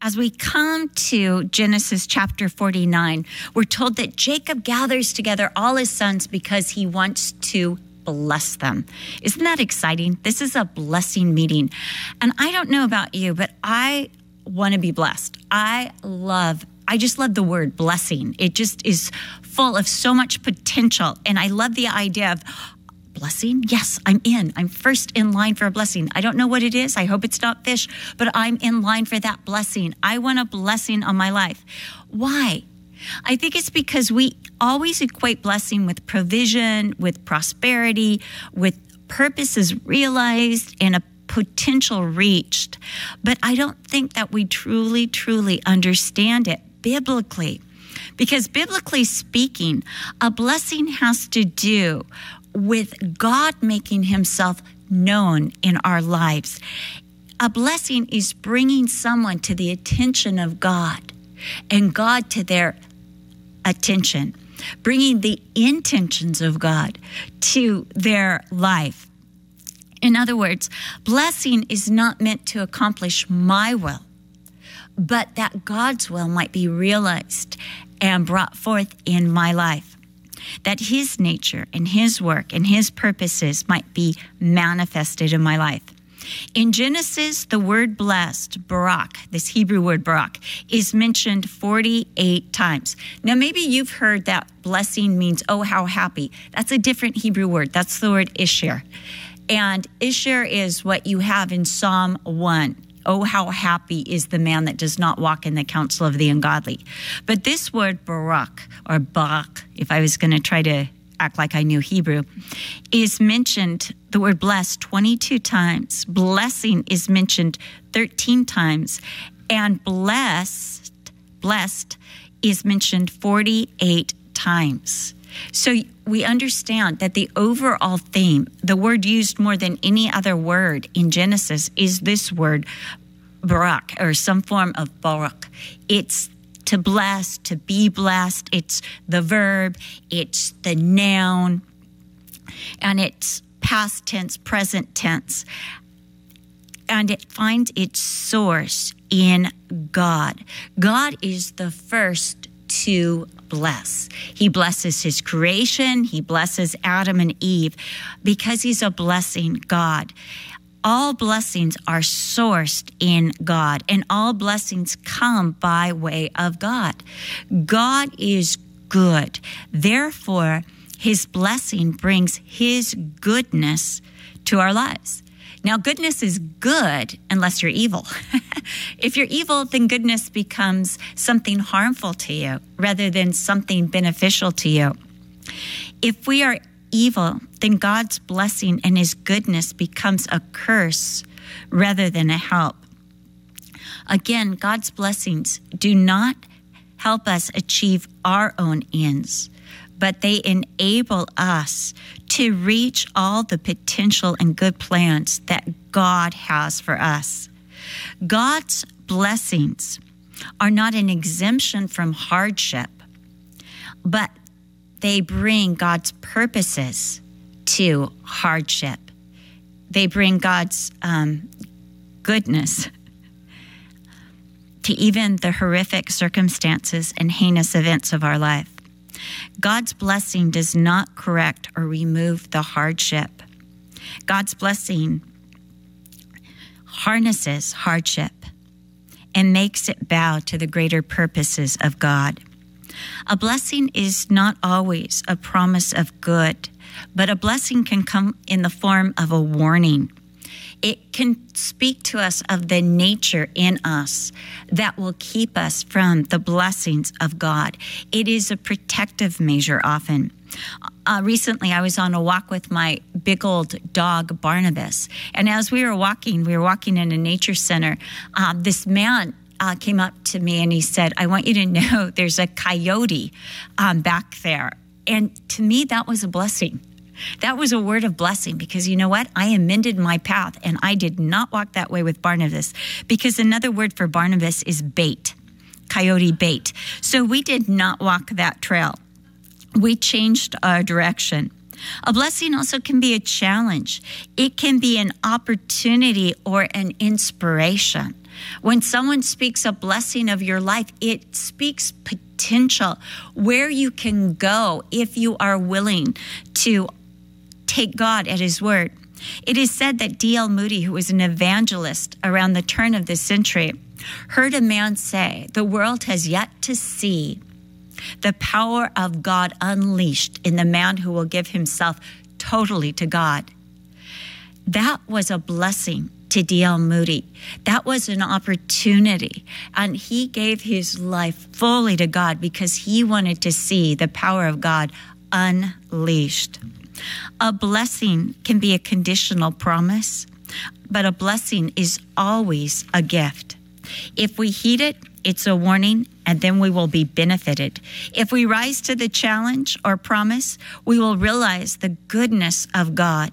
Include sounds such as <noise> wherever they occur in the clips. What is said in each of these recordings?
As we come to Genesis chapter 49, we're told that Jacob gathers together all his sons because he wants to bless them. Isn't that exciting? This is a blessing meeting. And I don't know about you, but I want to be blessed. I love I just love the word blessing. It just is full of so much potential. And I love the idea of blessing? Yes, I'm in. I'm first in line for a blessing. I don't know what it is. I hope it's not fish, but I'm in line for that blessing. I want a blessing on my life. Why? I think it's because we always equate blessing with provision, with prosperity, with purposes realized and a potential reached. But I don't think that we truly, truly understand it biblically. Because biblically speaking, a blessing has to do with God making himself known in our lives. A blessing is bringing someone to the attention of God and God to their attention, bringing the intentions of God to their life. In other words, blessing is not meant to accomplish my will, but that God's will might be realized and brought forth in my life that His nature and His work and His purposes might be manifested in my life. In Genesis, the word blessed, barak, this Hebrew word barak, is mentioned 48 times. Now, maybe you've heard that blessing means, oh, how happy. That's a different Hebrew word. That's the word isher. And isher is what you have in Psalm 1. Oh, how happy is the man that does not walk in the counsel of the ungodly. But this word barak, or barak, if I was going to try to act like I knew Hebrew, is mentioned, the word blessed, 22 times. Blessing is mentioned 13 times. And blessed, blessed is mentioned 48 times. So we understand that the overall theme, the word used more than any other word in Genesis, is this word, barak, or some form of barak. It's to bless, to be blessed. It's the verb, it's the noun, and it's past tense, present tense. And it finds its source in God. God is the first to bless. He blesses his creation, he blesses Adam and Eve because he's a blessing God. All blessings are sourced in God, and all blessings come by way of God. God is good. Therefore, his blessing brings his goodness to our lives. Now, goodness is good unless you're evil. <laughs> if you're evil, then goodness becomes something harmful to you rather than something beneficial to you. If we are evil, then God's blessing and his goodness becomes a curse rather than a help. Again, God's blessings do not help us achieve our own ends but they enable us to reach all the potential and good plans that God has for us. God's blessings are not an exemption from hardship, but they bring God's purposes to hardship. They bring God's um, goodness to even the horrific circumstances and heinous events of our life. God's blessing does not correct or remove the hardship. God's blessing harnesses hardship and makes it bow to the greater purposes of God. A blessing is not always a promise of good, but a blessing can come in the form of a warning it can speak to us of the nature in us that will keep us from the blessings of God. It is a protective measure often. Uh, recently, I was on a walk with my big old dog, Barnabas. And as we were walking, we were walking in a nature center. Uh, this man uh, came up to me and he said, I want you to know <laughs> there's a coyote um, back there. And to me, that was a blessing that was a word of blessing because you know what? I amended my path and I did not walk that way with Barnabas because another word for Barnabas is bait, coyote bait. So we did not walk that trail. We changed our direction. A blessing also can be a challenge. It can be an opportunity or an inspiration. When someone speaks a blessing of your life, it speaks potential, where you can go if you are willing to take God at His word. It is said that D.L. Moody, who was an evangelist around the turn of this century, heard a man say, The world has yet to see the power of God unleashed in the man who will give himself totally to God. That was a blessing to D.L. Moody. That was an opportunity. And he gave his life fully to God because he wanted to see the power of God unleashed. A blessing can be a conditional promise, but a blessing is always a gift. If we heed it, it's a warning, and then we will be benefited. If we rise to the challenge or promise, we will realize the goodness of God.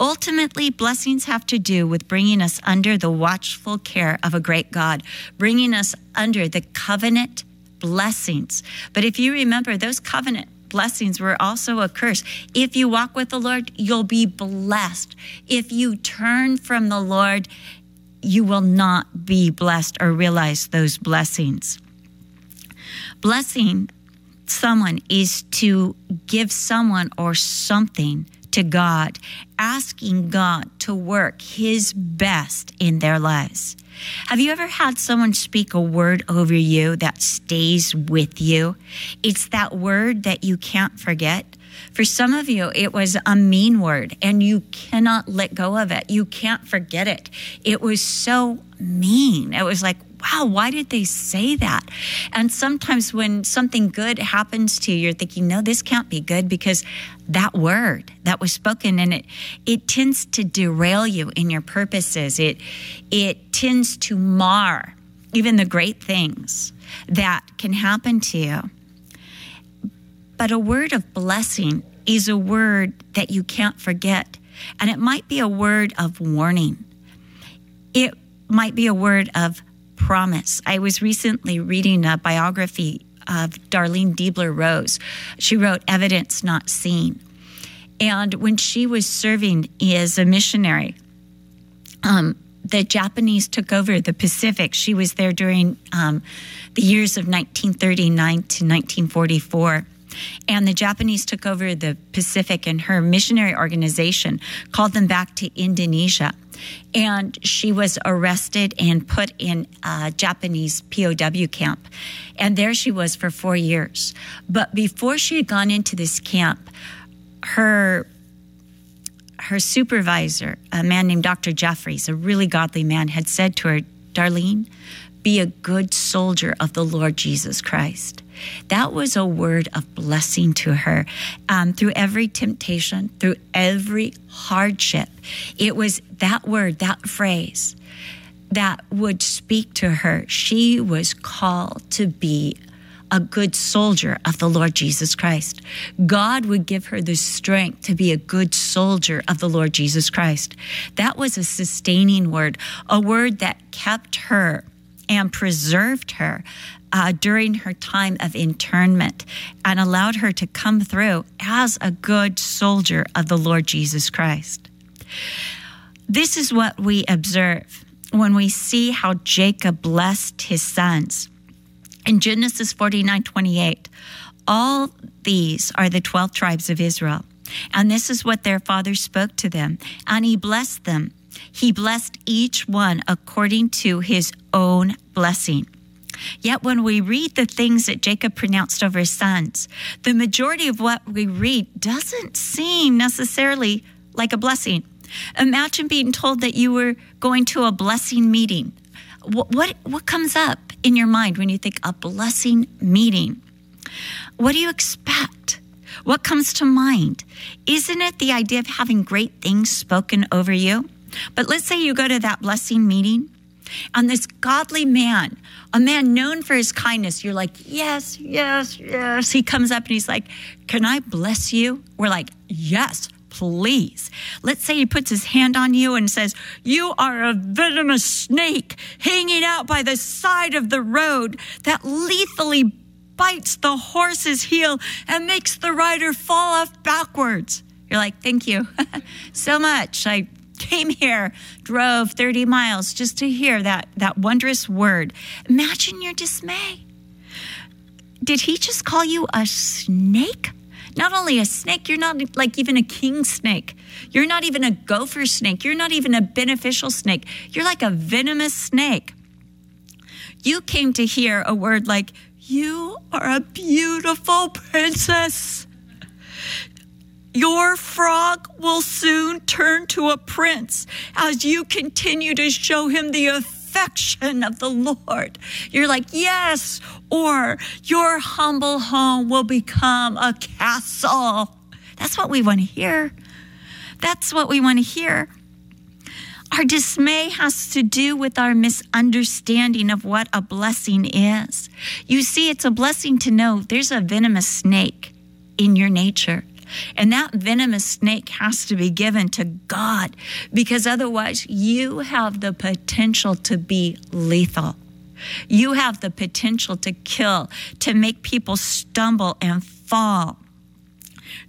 Ultimately, blessings have to do with bringing us under the watchful care of a great God, bringing us under the covenant blessings. But if you remember, those covenant blessings were also a curse. If you walk with the Lord, you'll be blessed. If you turn from the Lord, you will not be blessed or realize those blessings. Blessing someone is to give someone or something to God, asking God to work His best in their lives. Have you ever had someone speak a word over you that stays with you? It's that word that you can't forget. For some of you, it was a mean word and you cannot let go of it. You can't forget it. It was so mean. It was like, wow, why did they say that? And sometimes when something good happens to you, you're thinking, no, this can't be good because that word that was spoken and it it tends to derail you in your purposes. It it tends to mar even the great things that can happen to you. But a word of blessing is a word that you can't forget. And it might be a word of warning. It might be a word of promise. I was recently reading a biography of Darlene Deibler Rose. She wrote Evidence Not Seen. And when she was serving as a missionary, um, the Japanese took over the Pacific. She was there during um, the years of 1939 to 1944. And the Japanese took over the Pacific, and her missionary organization called them back to Indonesia. And she was arrested and put in a Japanese POW camp. And there she was for four years. But before she had gone into this camp, her her supervisor, a man named Dr. Jeffries, a really godly man, had said to her, Darlene, be a good soldier of the Lord Jesus Christ. That was a word of blessing to her um, through every temptation, through every hardship. It was that word, that phrase that would speak to her. She was called to be a good soldier of the Lord Jesus Christ. God would give her the strength to be a good soldier of the Lord Jesus Christ. That was a sustaining word, a word that kept her and preserved her uh, during her time of internment and allowed her to come through as a good soldier of the Lord Jesus Christ. This is what we observe when we see how Jacob blessed his sons. In Genesis 49 28, all these are the 12 tribes of Israel. And this is what their father spoke to them. And he blessed them he blessed each one according to his own blessing. Yet when we read the things that Jacob pronounced over his sons, the majority of what we read doesn't seem necessarily like a blessing. Imagine being told that you were going to a blessing meeting. What, what, what comes up in your mind when you think a blessing meeting? What do you expect? What comes to mind? Isn't it the idea of having great things spoken over you? But let's say you go to that blessing meeting and this godly man, a man known for his kindness, you're like, yes, yes, yes. He comes up and he's like, can I bless you? We're like, yes, please. Let's say he puts his hand on you and says, You are a venomous snake hanging out by the side of the road that lethally bites the horse's heel and makes the rider fall off backwards. You're like, Thank you <laughs> so much. I came here, drove 30 miles just to hear that, that wondrous word. Imagine your dismay. Did he just call you a snake? Not only a snake, you're not like even a king snake. You're not even a gopher snake. You're not even a beneficial snake. You're like a venomous snake. You came to hear a word like, You are a beautiful princess. Your frog will soon turn to a prince as you continue to show him the affection of the Lord. You're like, yes, or your humble home will become a castle. That's what we want to hear. That's what we want to hear. Our dismay has to do with our misunderstanding of what a blessing is. You see, it's a blessing to know there's a venomous snake in your nature. And that venomous snake has to be given to God because otherwise you have the potential to be lethal. You have the potential to kill, to make people stumble and fall.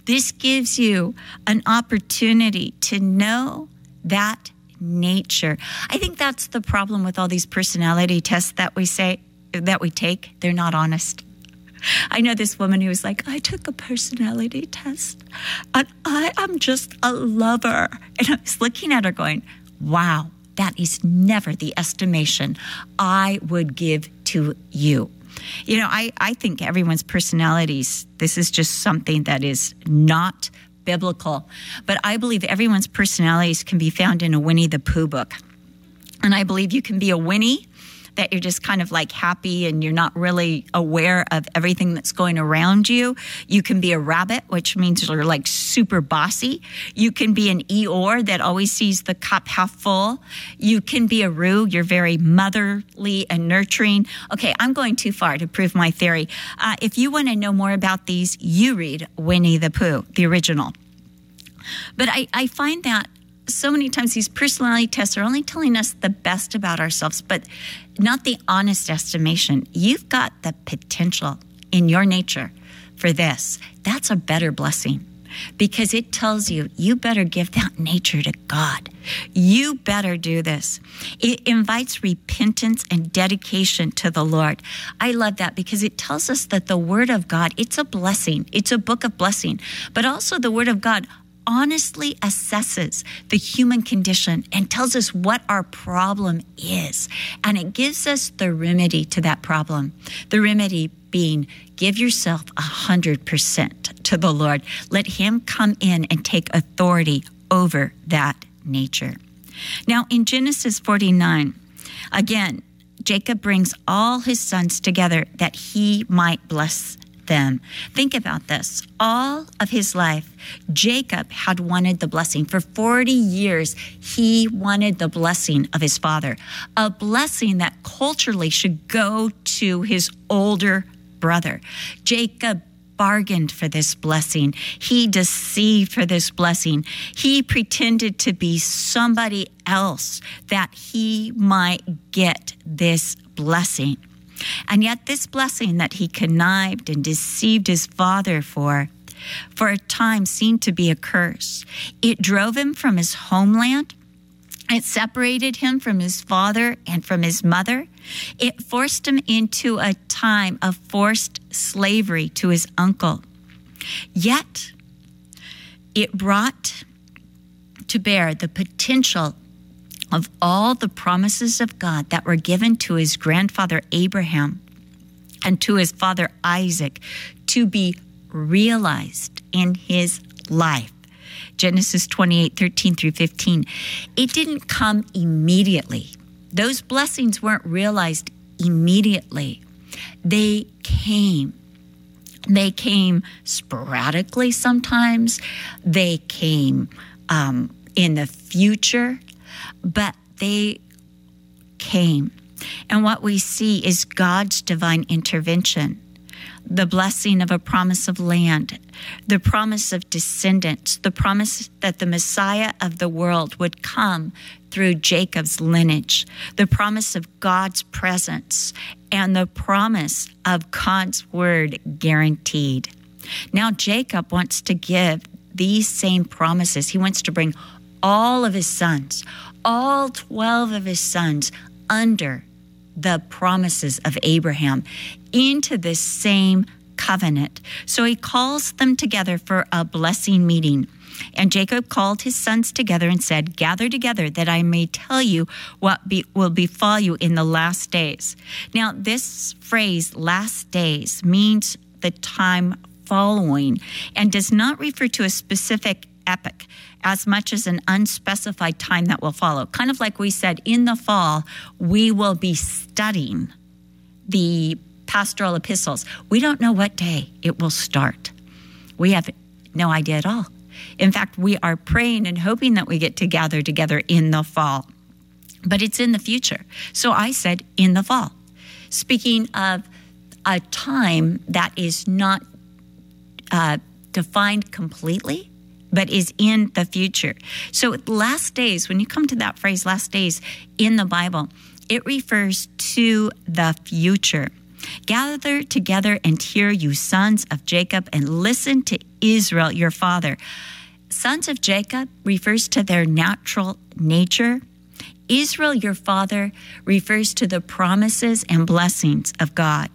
This gives you an opportunity to know that nature. I think that's the problem with all these personality tests that we say that we take. They're not honest. I know this woman who was like, I took a personality test and I am just a lover. And I was looking at her going, wow, that is never the estimation I would give to you. You know, I, I think everyone's personalities, this is just something that is not biblical, but I believe everyone's personalities can be found in a Winnie the Pooh book. And I believe you can be a Winnie that you're just kind of like happy and you're not really aware of everything that's going around you. You can be a rabbit, which means you're like super bossy. You can be an Eeyore that always sees the cup half full. You can be a Roo, you're very motherly and nurturing. Okay, I'm going too far to prove my theory. Uh, if you want to know more about these, you read Winnie the Pooh, the original. But I, I find that so many times these personality tests are only telling us the best about ourselves, but not the honest estimation. You've got the potential in your nature for this. That's a better blessing because it tells you you better give that nature to God. You better do this. It invites repentance and dedication to the Lord. I love that because it tells us that the word of God, it's a blessing. It's a book of blessing, but also the word of God honestly assesses the human condition and tells us what our problem is. And it gives us the remedy to that problem. The remedy being give yourself a hundred percent to the Lord. Let Him come in and take authority over that nature. Now, in Genesis 49, again, Jacob brings all his sons together that he might bless them. Think about this. All of his life, Jacob had wanted the blessing. For 40 years, he wanted the blessing of his father, a blessing that culturally should go to his older brother. Jacob bargained for this blessing. He deceived for this blessing. He pretended to be somebody else that he might get this blessing. And yet, this blessing that he connived and deceived his father for, for a time seemed to be a curse. It drove him from his homeland. It separated him from his father and from his mother. It forced him into a time of forced slavery to his uncle. Yet, it brought to bear the potential of all the promises of God that were given to his grandfather Abraham and to his father Isaac to be realized in his life. Genesis 28 13 through 15. It didn't come immediately. Those blessings weren't realized immediately, they came. They came sporadically sometimes, they came um, in the future but they came. And what we see is God's divine intervention, the blessing of a promise of land, the promise of descendants, the promise that the Messiah of the world would come through Jacob's lineage, the promise of God's presence, and the promise of God's word guaranteed. Now, Jacob wants to give these same promises. He wants to bring all of his sons, all 12 of his sons, under the promises of Abraham into this same covenant. So he calls them together for a blessing meeting. And Jacob called his sons together and said, Gather together that I may tell you what be, will befall you in the last days. Now, this phrase, last days, means the time following and does not refer to a specific epoch as much as an unspecified time that will follow. Kind of like we said, in the fall, we will be studying the pastoral epistles. We don't know what day it will start. We have no idea at all. In fact, we are praying and hoping that we get to gather together in the fall, but it's in the future. So I said in the fall. Speaking of a time that is not uh, defined completely, but is in the future. So, last days, when you come to that phrase, last days in the Bible, it refers to the future. Gather together and hear, you sons of Jacob, and listen to Israel, your father. Sons of Jacob refers to their natural nature. Israel, your father, refers to the promises and blessings of God.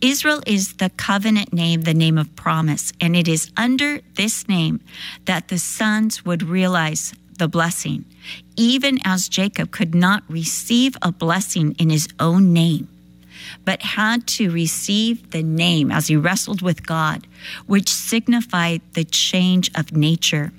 Israel is the covenant name, the name of promise, and it is under this name that the sons would realize the blessing, even as Jacob could not receive a blessing in his own name, but had to receive the name as he wrestled with God, which signified the change of nature.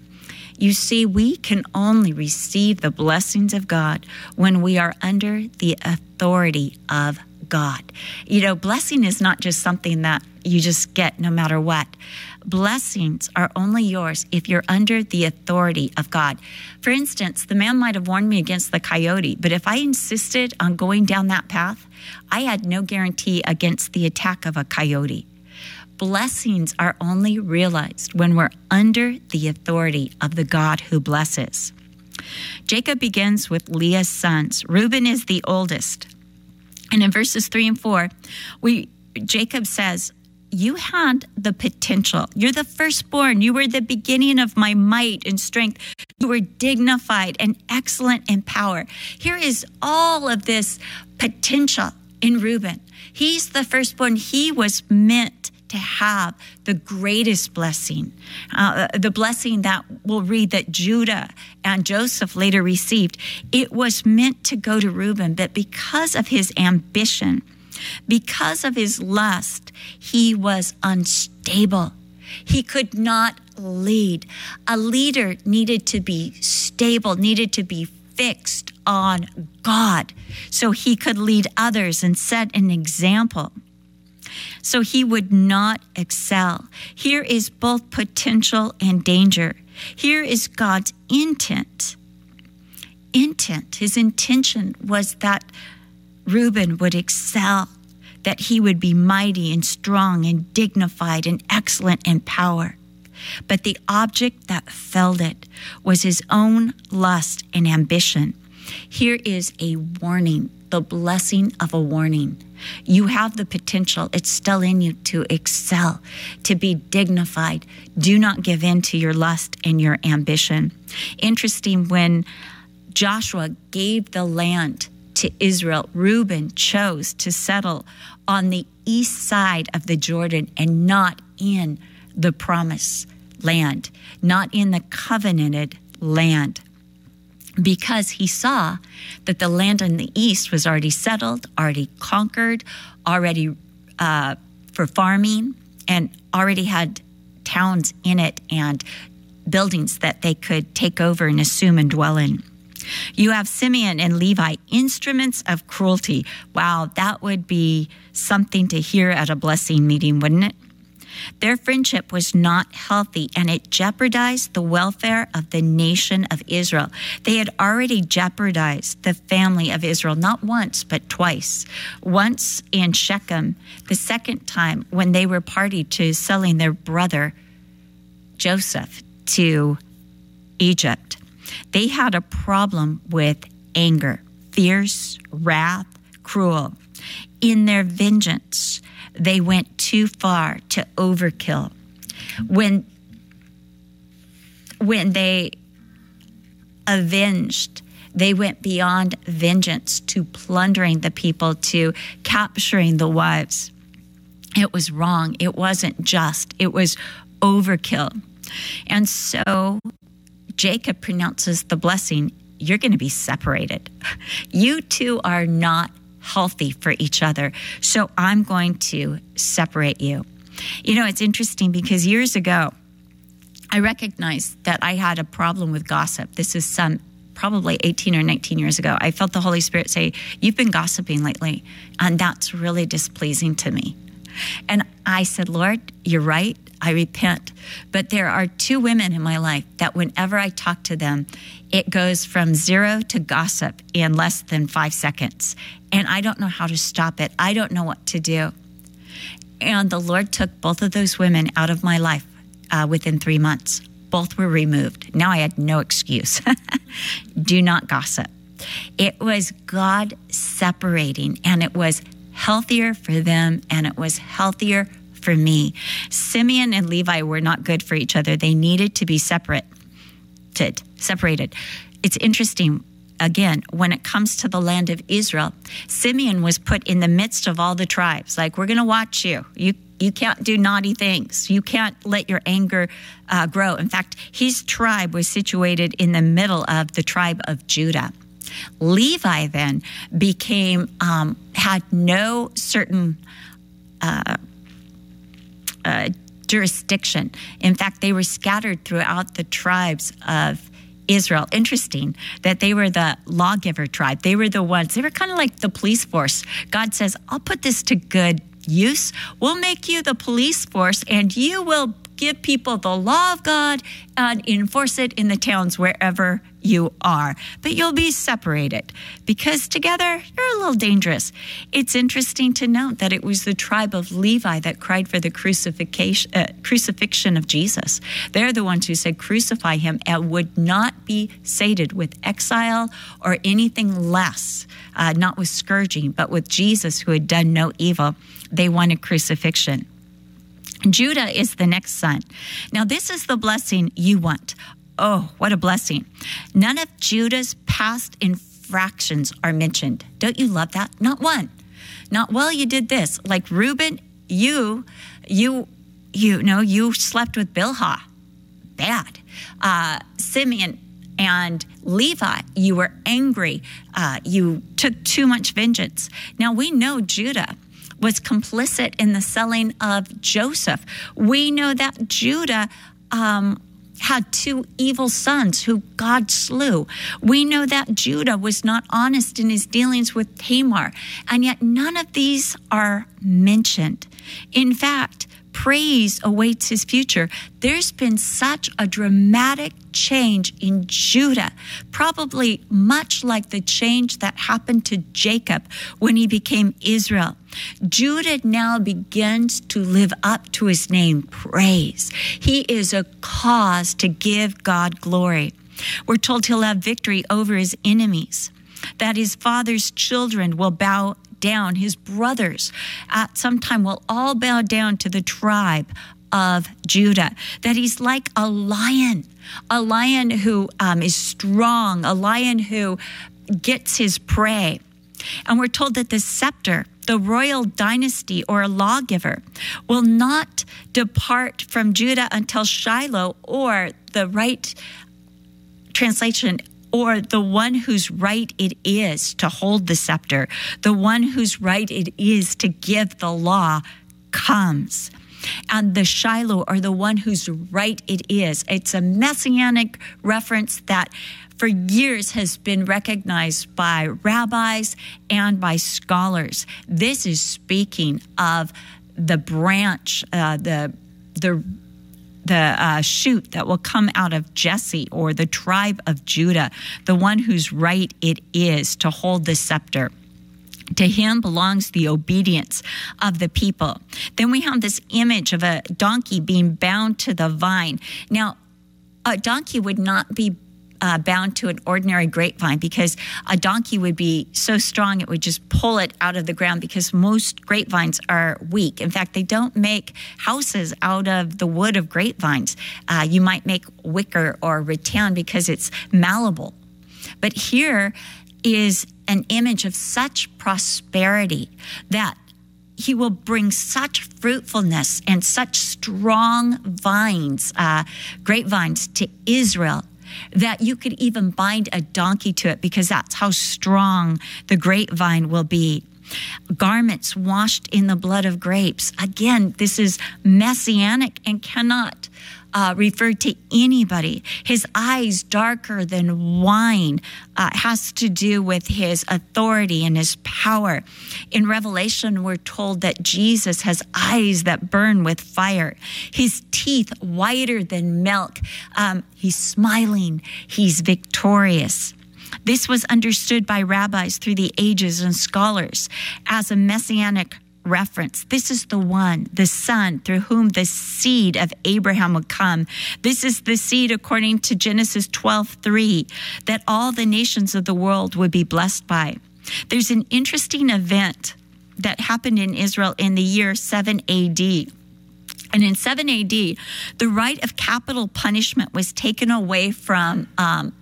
You see, we can only receive the blessings of God when we are under the authority of God. You know, blessing is not just something that you just get no matter what. Blessings are only yours if you're under the authority of God. For instance, the man might have warned me against the coyote, but if I insisted on going down that path, I had no guarantee against the attack of a coyote. Blessings are only realized when we're under the authority of the God who blesses. Jacob begins with Leah's sons. Reuben is the oldest. And in verses three and four, we Jacob says, you had the potential. You're the firstborn. You were the beginning of my might and strength. You were dignified and excellent in power. Here is all of this potential in Reuben. He's the firstborn. He was meant to have the greatest blessing, uh, the blessing that we'll read that Judah and Joseph later received. It was meant to go to Reuben, but because of his ambition, because of his lust, he was unstable. He could not lead. A leader needed to be stable, needed to be fixed on God so he could lead others and set an example so he would not excel. Here is both potential and danger. Here is God's intent. Intent, his intention was that Reuben would excel, that he would be mighty and strong and dignified and excellent in power. But the object that felled it was his own lust and ambition. Here is a warning, the blessing of a warning. You have the potential, it's still in you to excel, to be dignified. Do not give in to your lust and your ambition. Interesting, when Joshua gave the land to Israel, Reuben chose to settle on the east side of the Jordan and not in the promised land, not in the covenanted land because he saw that the land in the east was already settled, already conquered, already uh, for farming, and already had towns in it and buildings that they could take over and assume and dwell in. You have Simeon and Levi, instruments of cruelty. Wow, that would be something to hear at a blessing meeting, wouldn't it? Their friendship was not healthy and it jeopardized the welfare of the nation of Israel. They had already jeopardized the family of Israel not once, but twice. Once in Shechem, the second time when they were party to selling their brother Joseph to Egypt. They had a problem with anger, fierce, wrath, cruel. In their vengeance, they went too far to overkill. When when they avenged. They went beyond vengeance to plundering the people, to capturing the wives. It was wrong. It wasn't just. It was overkill. And so Jacob pronounces the blessing you're going to be separated. <laughs> You two are not healthy for each other. So I'm going to separate you. You know, it's interesting because years ago, I recognized that I had a problem with gossip. This is some probably 18 or 19 years ago. I felt the Holy Spirit say, You've been gossiping lately, and that's really displeasing to me. And I said, Lord, you're right. I repent. But there are two women in my life that whenever I talk to them, it goes from zero to gossip in less than five seconds. And I don't know how to stop it. I don't know what to do. And the Lord took both of those women out of my life uh, within three months. Both were removed. Now I had no excuse. <laughs> do not gossip. It was God separating, and it was healthier for them and it was healthier for me. Simeon and Levi were not good for each other. They needed to be separated. Separated. It's interesting again, when it comes to the land of Israel, Simeon was put in the midst of all the tribes. Like, we're going to watch you. You you can't do naughty things. You can't let your anger uh, grow. In fact, his tribe was situated in the middle of the tribe of Judah. Levi then became, um, had no certain uh, uh, jurisdiction. In fact, they were scattered throughout the tribes of Israel. Interesting that they were the lawgiver tribe. They were the ones, they were kind of like the police force. God says, I'll put this to good use. We'll make you the police force and you will give people the law of God and enforce it in the towns wherever you are. But you'll be separated because together you're a little dangerous. It's interesting to note that it was the tribe of Levi that cried for the crucifixion, uh, crucifixion of Jesus. They're the ones who said, Crucify him, and would not be sated with exile or anything less, uh, not with scourging, but with Jesus who had done no evil. They wanted crucifixion. Judah is the next son. Now, this is the blessing you want. Oh, what a blessing. None of Judah's past infractions are mentioned. Don't you love that? Not one. Not, well, you did this. Like Reuben, you, you, you know, you slept with Bilhah. Bad. Uh, Simeon and Levi, you were angry. Uh, you took too much vengeance. Now we know Judah was complicit in the selling of Joseph. We know that Judah um, had two evil sons who God slew. We know that Judah was not honest in his dealings with Tamar, and yet none of these are mentioned. In fact, praise awaits his future. There's been such a dramatic change in Judah, probably much like the change that happened to Jacob when he became Israel. Judah now begins to live up to his name, praise. He is a cause to give God glory. We're told he'll have victory over his enemies, that his father's children will bow down, his brothers at some time will all bow down to the tribe of Judah, that he's like a lion, a lion who um, is strong, a lion who gets his prey. And we're told that the scepter, the royal dynasty or a lawgiver, will not depart from Judah until Shiloh or the right translation or the one whose right it is to hold the scepter, the one whose right it is to give the law comes. And the Shiloh, or the one whose right it is, it's a messianic reference that for years has been recognized by rabbis and by scholars. This is speaking of the branch, uh, the the the uh, shoot that will come out of Jesse or the tribe of Judah, the one whose right it is to hold the scepter. To him belongs the obedience of the people. Then we have this image of a donkey being bound to the vine. Now, a donkey would not be uh, bound to an ordinary grapevine because a donkey would be so strong it would just pull it out of the ground because most grapevines are weak. In fact, they don't make houses out of the wood of grapevines. Uh, you might make wicker or rattan because it's malleable. But here is an image of such prosperity that he will bring such fruitfulness and such strong vines, uh, grapevines to Israel that you could even bind a donkey to it because that's how strong the grapevine will be. Garments washed in the blood of grapes. Again, this is messianic and cannot uh, referred to anybody. His eyes darker than wine uh, has to do with his authority and his power. In Revelation, we're told that Jesus has eyes that burn with fire, his teeth whiter than milk. Um, he's smiling, he's victorious. This was understood by rabbis through the ages and scholars as a messianic reference. This is the one, the son through whom the seed of Abraham would come. This is the seed according to Genesis 12, 3, that all the nations of the world would be blessed by. There's an interesting event that happened in Israel in the year 7 AD. And in 7 AD, the right of capital punishment was taken away from um,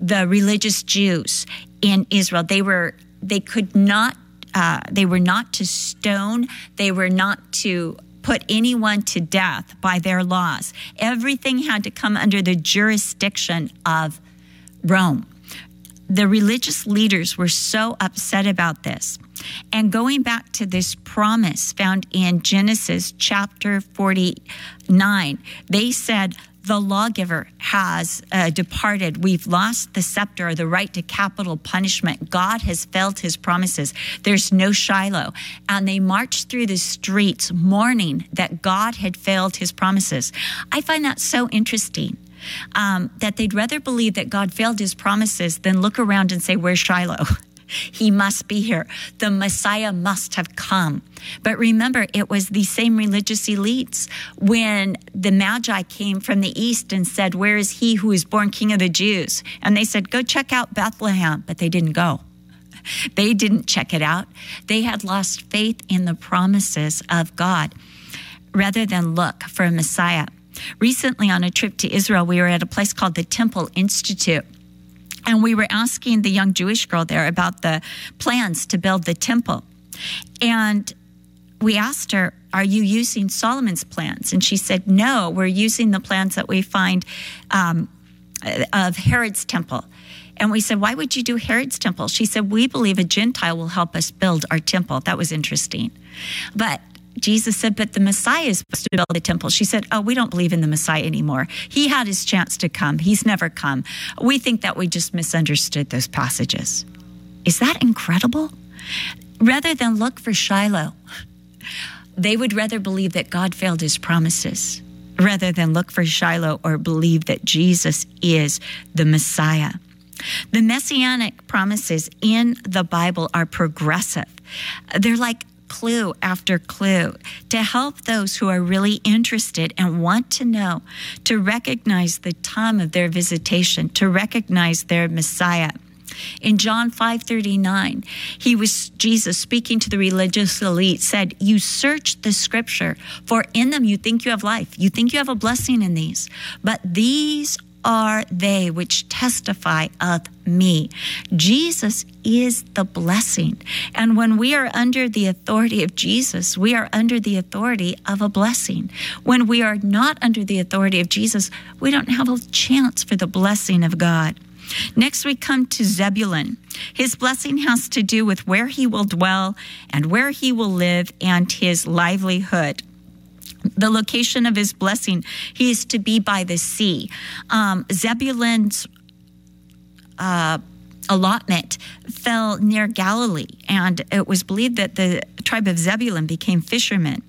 the religious Jews in Israel. They were they could not uh, they were not to stone, they were not to put anyone to death by their laws. Everything had to come under the jurisdiction of Rome. The religious leaders were so upset about this. And going back to this promise found in Genesis chapter 49, they said, the lawgiver has uh, departed. We've lost the scepter, the right to capital punishment. God has failed his promises. There's no Shiloh. And they marched through the streets mourning that God had failed his promises. I find that so interesting. Um, that they'd rather believe that God failed his promises than look around and say, Where's Shiloh? <laughs> He must be here. The Messiah must have come. But remember, it was the same religious elites when the Magi came from the east and said, Where is he who is born king of the Jews? And they said, Go check out Bethlehem. But they didn't go. They didn't check it out. They had lost faith in the promises of God rather than look for a Messiah. Recently, on a trip to Israel, we were at a place called the Temple Institute. And we were asking the young Jewish girl there about the plans to build the temple. And we asked her, Are you using Solomon's plans? And she said, No, we're using the plans that we find um, of Herod's temple. And we said, Why would you do Herod's temple? She said, We believe a Gentile will help us build our temple. That was interesting. But Jesus said, But the Messiah is supposed to build the temple. She said, Oh, we don't believe in the Messiah anymore. He had his chance to come. He's never come. We think that we just misunderstood those passages. Is that incredible? Rather than look for Shiloh, they would rather believe that God failed his promises rather than look for Shiloh or believe that Jesus is the Messiah. The messianic promises in the Bible are progressive. They're like clue after clue to help those who are really interested and want to know to recognize the time of their visitation, to recognize their Messiah. In John 5:39, he was Jesus speaking to the religious elite said, "You search the scripture, for in them you think you have life. You think you have a blessing in these, but these are they which testify of me. Jesus is the blessing. And when we are under the authority of Jesus, we are under the authority of a blessing. When we are not under the authority of Jesus, we don't have a chance for the blessing of God. Next, we come to Zebulun. His blessing has to do with where he will dwell and where he will live and his livelihood the location of his blessing. He is to be by the sea. Um, Zebulun's uh, allotment fell near Galilee, and it was believed that the tribe of Zebulun became fishermen.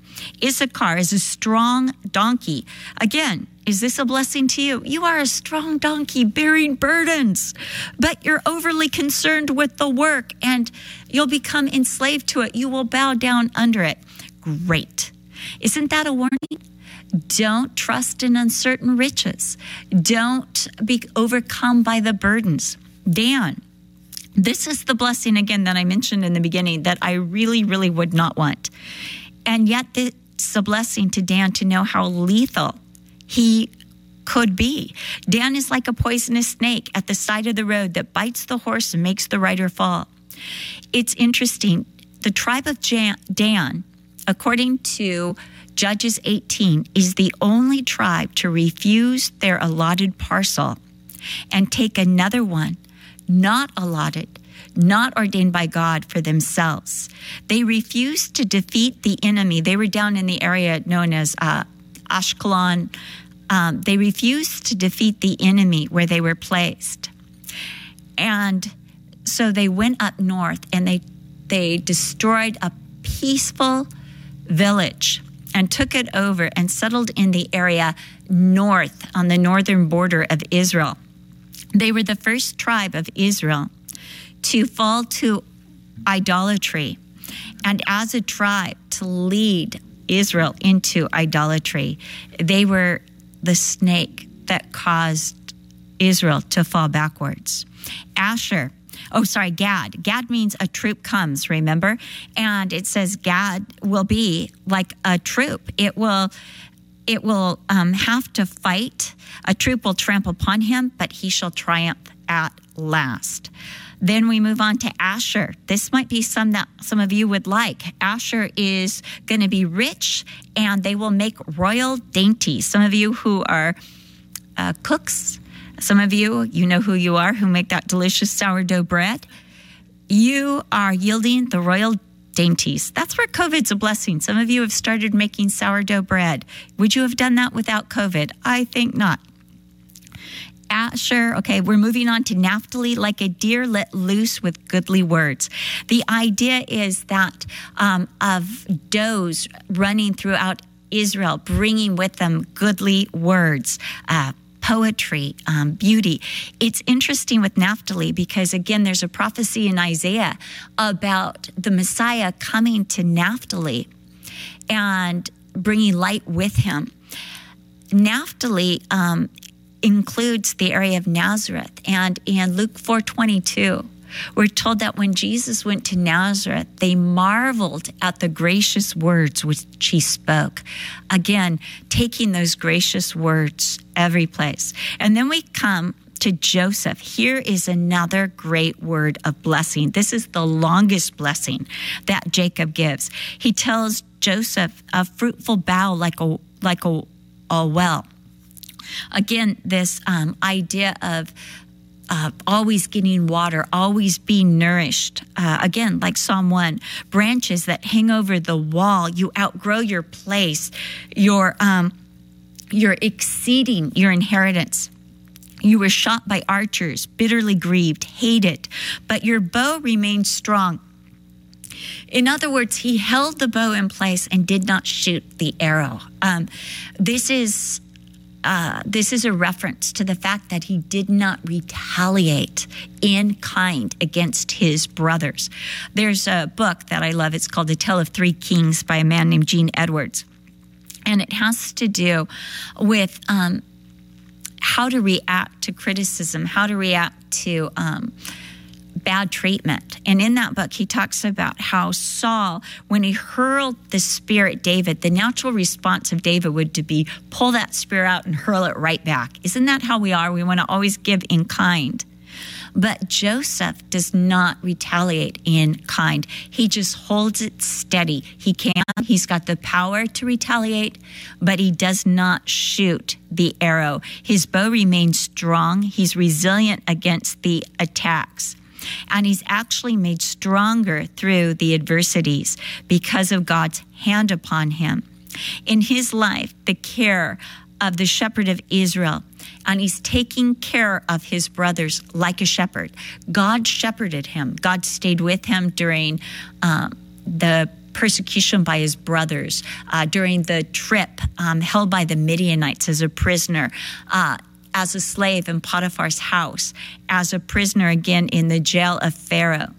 Issachar is a strong donkey. Again, is this a blessing to you? You are a strong donkey bearing burdens, but you're overly concerned with the work and you'll become enslaved to it. You will bow down under it. Great. Isn't that a warning? Don't trust in uncertain riches. Don't be overcome by the burdens. Dan, this is the blessing again that I mentioned in the beginning that I really, really would not want. And yet, it's a blessing to Dan to know how lethal he could be. Dan is like a poisonous snake at the side of the road that bites the horse and makes the rider fall. It's interesting. The tribe of Dan, according to Judges 18, is the only tribe to refuse their allotted parcel and take another one, not allotted, not ordained by God for themselves. They refused to defeat the enemy. They were down in the area known as uh, Ashkelon. Um, they refused to defeat the enemy where they were placed. And so they went up north and they they destroyed a peaceful village and took it over and settled in the area north on the northern border of Israel. They were the first tribe of Israel to fall to idolatry and as a tribe to lead Israel into idolatry. They were the snake that caused Israel to fall backwards. Asher oh, sorry, Gad. Gad means a troop comes, remember? And it says Gad will be like a troop. It will it will um, have to fight. A troop will trample upon him, but he shall triumph at last. Then we move on to Asher. This might be some that some of you would like. Asher is going to be rich and they will make royal dainties. Some of you who are uh, cooks some of you, you know who you are, who make that delicious sourdough bread. You are yielding the royal dainties. That's where COVID's a blessing. Some of you have started making sourdough bread. Would you have done that without COVID? I think not. Asher, okay, we're moving on to Naphtali, like a deer let loose with goodly words. The idea is that um, of does running throughout Israel, bringing with them goodly words, uh, poetry, um, beauty. It's interesting with Naphtali because, again, there's a prophecy in Isaiah about the Messiah coming to Naphtali and bringing light with him. Naphtali um, includes the area of Nazareth, and in Luke 4:22, we're told that when Jesus went to Nazareth, they marveled at the gracious words which he spoke. Again, taking those gracious words every place. And then we come to Joseph. Here is another great word of blessing. This is the longest blessing that Jacob gives. He tells Joseph a fruitful bough like a like a, a well. Again, this um, idea of uh, always getting water, always being nourished. Uh, again, like Psalm 1, branches that hang over the wall. You outgrow your place. You're, um, you're exceeding your inheritance. You were shot by archers, bitterly grieved, hated, but your bow remained strong. In other words, he held the bow in place and did not shoot the arrow. Um, this is uh, this is a reference to the fact that he did not retaliate in kind against his brothers. There's a book that I love. It's called The Tale of Three Kings by a man named Gene Edwards. And it has to do with um, how to react to criticism, how to react to. Um, bad treatment. And in that book, he talks about how Saul, when he hurled the spear at David, the natural response of David would to be pull that spear out and hurl it right back. Isn't that how we are? We want to always give in kind. But Joseph does not retaliate in kind. He just holds it steady. He can, he's got the power to retaliate, but he does not shoot the arrow. His bow remains strong. He's resilient against the attacks. And he's actually made stronger through the adversities because of God's hand upon him. In his life, the care of the shepherd of Israel, and he's taking care of his brothers like a shepherd. God shepherded him, God stayed with him during um, the persecution by his brothers, uh, during the trip um, held by the Midianites as a prisoner. Uh, as a slave in Potiphar's house, as a prisoner again in the jail of Pharaoh.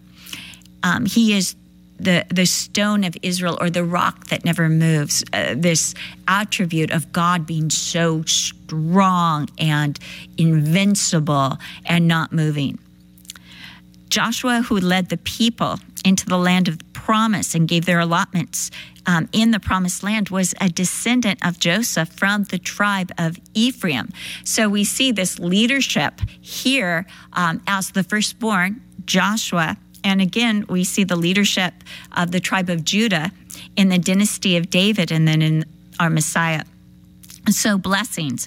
Um, he is the, the stone of Israel or the rock that never moves, uh, this attribute of God being so strong and invincible and not moving. Joshua, who led the people into the land of promise and gave their allotments um, in the promised land, was a descendant of Joseph from the tribe of Ephraim. So we see this leadership here um, as the firstborn, Joshua. And again, we see the leadership of the tribe of Judah in the dynasty of David and then in our Messiah. So, blessings,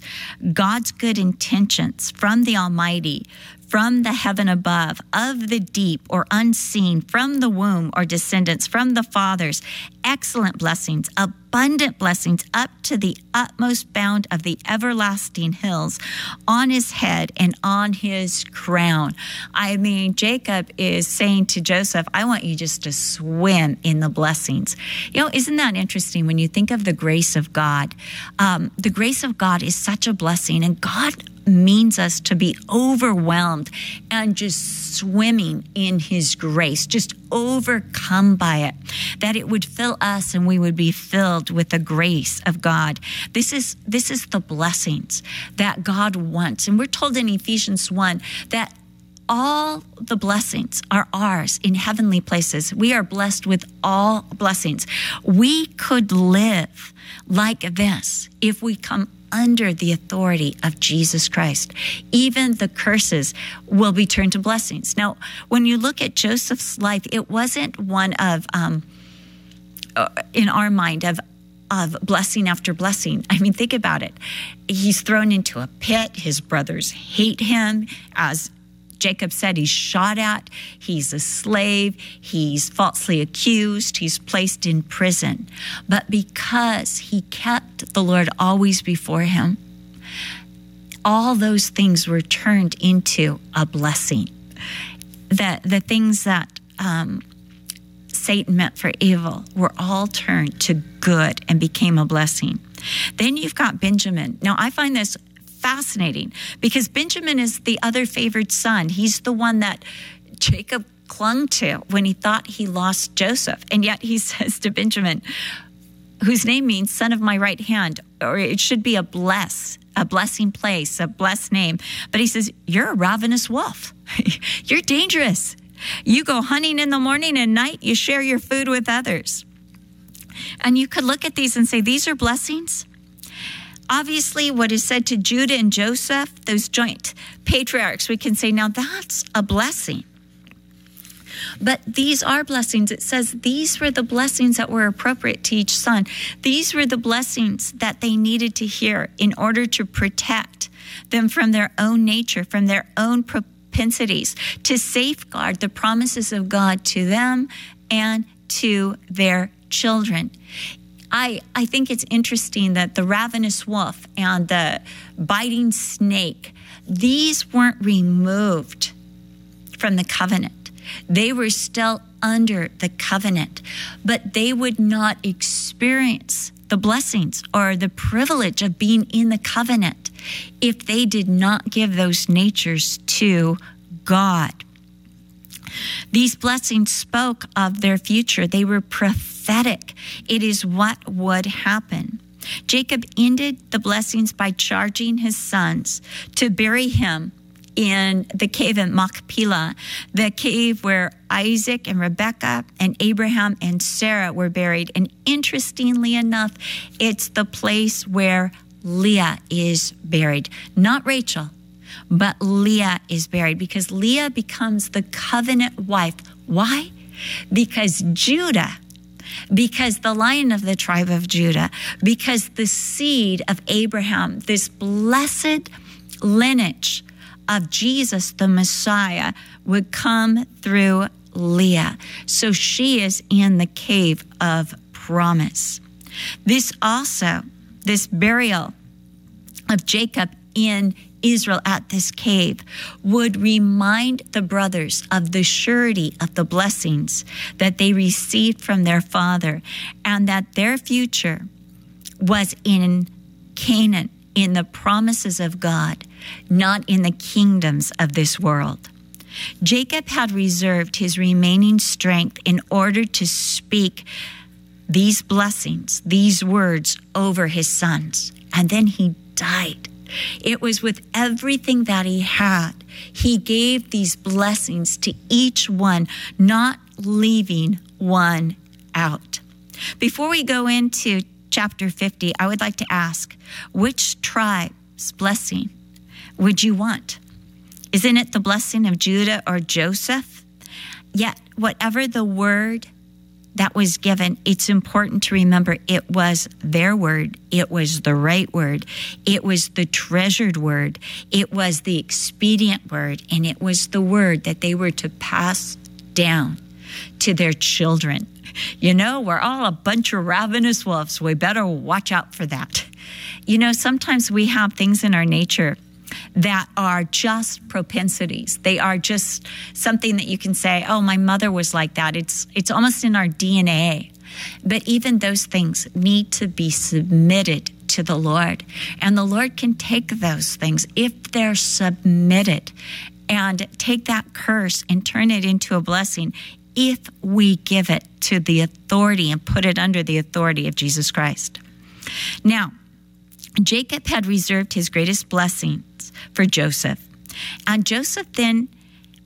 God's good intentions from the Almighty from the heaven above, of the deep or unseen, from the womb or descendants, from the fathers, excellent blessings, abundant blessings up to the utmost bound of the everlasting hills on his head and on his crown. I mean, Jacob is saying to Joseph, I want you just to swim in the blessings. You know, isn't that interesting when you think of the grace of God? Um, the grace of God is such a blessing, and God means us to be overwhelmed and just swimming in His grace, just overcome by it, that it would fill us and we would be filled with the grace of God. This is this is the blessings that God wants. And we're told in Ephesians 1 that all the blessings are ours in heavenly places. We are blessed with all blessings. We could live like this if we come under the authority of Jesus Christ. Even the curses will be turned to blessings. Now, when you look at Joseph's life, it wasn't one of, um, in our mind, of of blessing after blessing. I mean, think about it. He's thrown into a pit. His brothers hate him as Jacob said he's shot at, he's a slave, he's falsely accused, he's placed in prison. But because he kept the Lord always before him, all those things were turned into a blessing. The, the things that um, Satan meant for evil were all turned to good and became a blessing. Then you've got Benjamin. Now, I find this fascinating because Benjamin is the other favored son. He's the one that Jacob clung to when he thought he lost Joseph. And yet he <laughs> says to Benjamin, whose name means son of my right hand, or it should be a bless, a blessing place, a blessed name. But he says, You're a ravenous wolf. <laughs> You're dangerous. You go hunting in the morning and night, you share your food with others. And you could look at these and say, These are blessings obviously what is said to Judah and Joseph, those joint patriarchs, we can say, now that's a blessing. But these are blessings. It says these were the blessings that were appropriate to each son. These were the blessings that they needed to hear in order to protect them from their own nature, from their own propensities, to safeguard the promises of God to them and to their children. I, I think it's interesting that the ravenous wolf and the biting snake, these weren't removed from the covenant. They were still under the covenant, but they would not experience the blessings or the privilege of being in the covenant if they did not give those natures to God. These blessings spoke of their future, they were prophetic. It is what would happen. Jacob ended the blessings by charging his sons to bury him in the cave in Machpelah, the cave where Isaac and Rebekah and Abraham and Sarah were buried. And interestingly enough, it's the place where Leah is buried, not Rachel, but Leah is buried because Leah becomes the covenant wife. Why? Because Judah because the lion of the tribe of Judah, because the seed of Abraham, this blessed lineage of Jesus, the Messiah, would come through Leah. So she is in the cave of promise. This also, this burial of Jacob in Israel at this cave would remind the brothers of the surety of the blessings that they received from their father and that their future was in Canaan, in the promises of God, not in the kingdoms of this world. Jacob had reserved his remaining strength in order to speak these blessings, these words over his sons. And then he died. It was with everything that he had. He gave these blessings to each one, not leaving one out. Before we go into chapter 50, I would like to ask which tribe's blessing would you want? Isn't it the blessing of Judah or Joseph? Yet, whatever the word that was given, it's important to remember it was their word. It was the right word. It was the treasured word. It was the expedient word. And it was the word that they were to pass down to their children. You know, we're all a bunch of ravenous wolves. We better watch out for that. You know, sometimes we have things in our nature that are just propensities. They are just something that you can say, "Oh, my mother was like that." It's it's almost in our DNA. But even those things need to be submitted to the Lord. And the Lord can take those things if they're submitted and take that curse and turn it into a blessing if we give it to the authority and put it under the authority of Jesus Christ. Now, Jacob had reserved his greatest blessings for Joseph. And Joseph then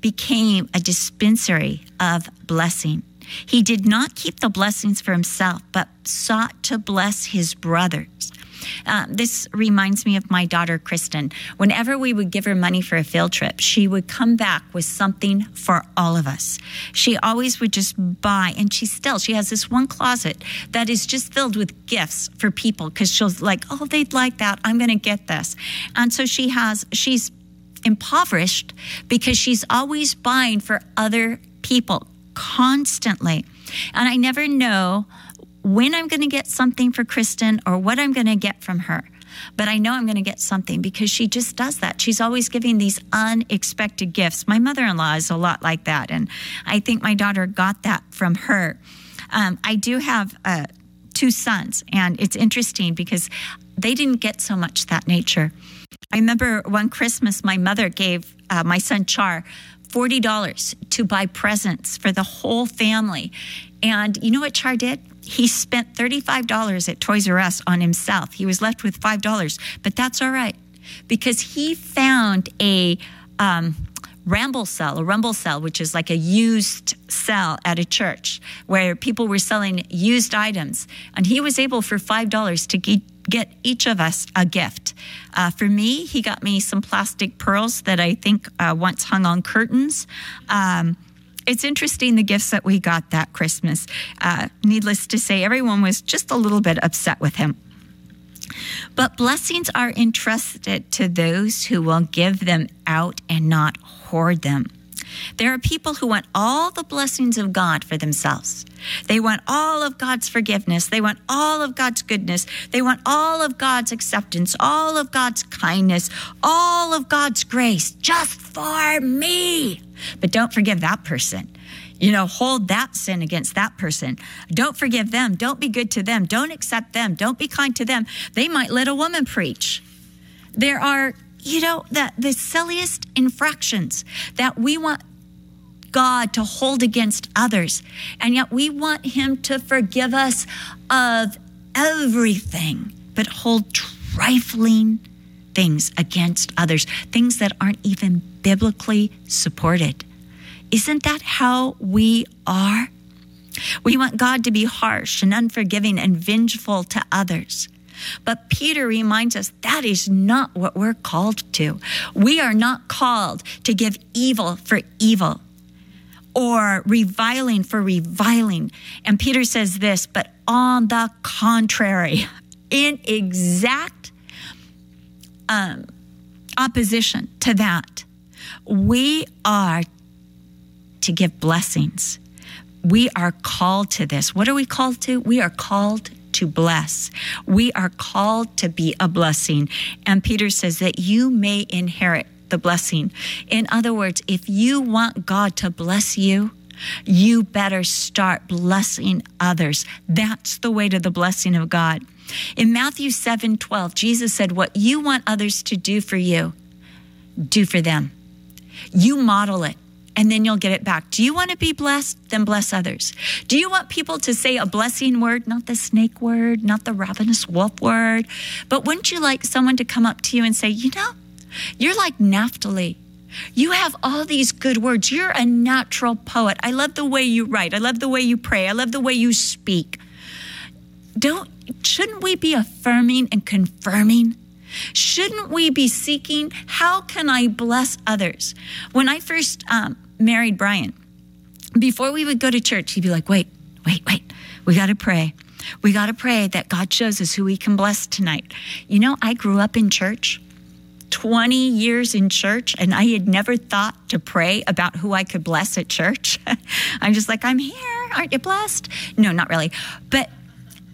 became a dispensary of blessing. He did not keep the blessings for himself, but sought to bless his brothers. Uh, this reminds me of my daughter, Kristen. Whenever we would give her money for a field trip, she would come back with something for all of us. She always would just buy, and she still, she has this one closet that is just filled with gifts for people because she'll like, oh, they'd like that. I'm going to get this. And so she has, she's impoverished because she's always buying for other people constantly. And I never know when I'm going to get something for Kristen or what I'm going to get from her. But I know I'm going to get something because she just does that. She's always giving these unexpected gifts. My mother in law is a lot like that. And I think my daughter got that from her. Um, I do have uh, two sons, and it's interesting because they didn't get so much that nature. I remember one Christmas, my mother gave uh, my son Char $40 to buy presents for the whole family. And you know what Char did? He spent $35 at Toys R Us on himself. He was left with $5, but that's all right because he found a um, ramble cell, a rumble cell, which is like a used cell at a church where people were selling used items. And he was able for $5 to get each of us a gift. Uh, for me, he got me some plastic pearls that I think uh, once hung on curtains. Um, it's interesting the gifts that we got that Christmas. Uh, needless to say, everyone was just a little bit upset with him. But blessings are entrusted to those who will give them out and not hoard them. There are people who want all the blessings of God for themselves. They want all of God's forgiveness. They want all of God's goodness. They want all of God's acceptance, all of God's kindness, all of God's grace just for me. But don't forgive that person. You know, hold that sin against that person. Don't forgive them. Don't be good to them. Don't accept them. Don't be kind to them. They might let a woman preach. There are you know, the, the silliest infractions that we want God to hold against others. And yet we want Him to forgive us of everything, but hold trifling things against others, things that aren't even biblically supported. Isn't that how we are? We want God to be harsh and unforgiving and vengeful to others. But Peter reminds us that is not what we're called to. We are not called to give evil for evil or reviling for reviling. And Peter says this, but on the contrary, in exact um, opposition to that, we are to give blessings. We are called to this. What are we called to? We are called to bless. We are called to be a blessing. And Peter says that you may inherit the blessing. In other words, if you want God to bless you, you better start blessing others. That's the way to the blessing of God. In Matthew 7 12, Jesus said, What you want others to do for you, do for them. You model it. And then you'll get it back. Do you want to be blessed? Then bless others. Do you want people to say a blessing word, not the snake word, not the ravenous wolf word? But wouldn't you like someone to come up to you and say, you know, you're like Naphtali. You have all these good words. You're a natural poet. I love the way you write. I love the way you pray. I love the way you speak. Don't shouldn't we be affirming and confirming? Shouldn't we be seeking how can I bless others? When I first um, married Brian, before we would go to church, he'd be like, "Wait, wait, wait. We got to pray. We got to pray that God shows us who we can bless tonight." You know, I grew up in church. 20 years in church and I had never thought to pray about who I could bless at church. <laughs> I'm just like, I'm here. Aren't you blessed? No, not really. But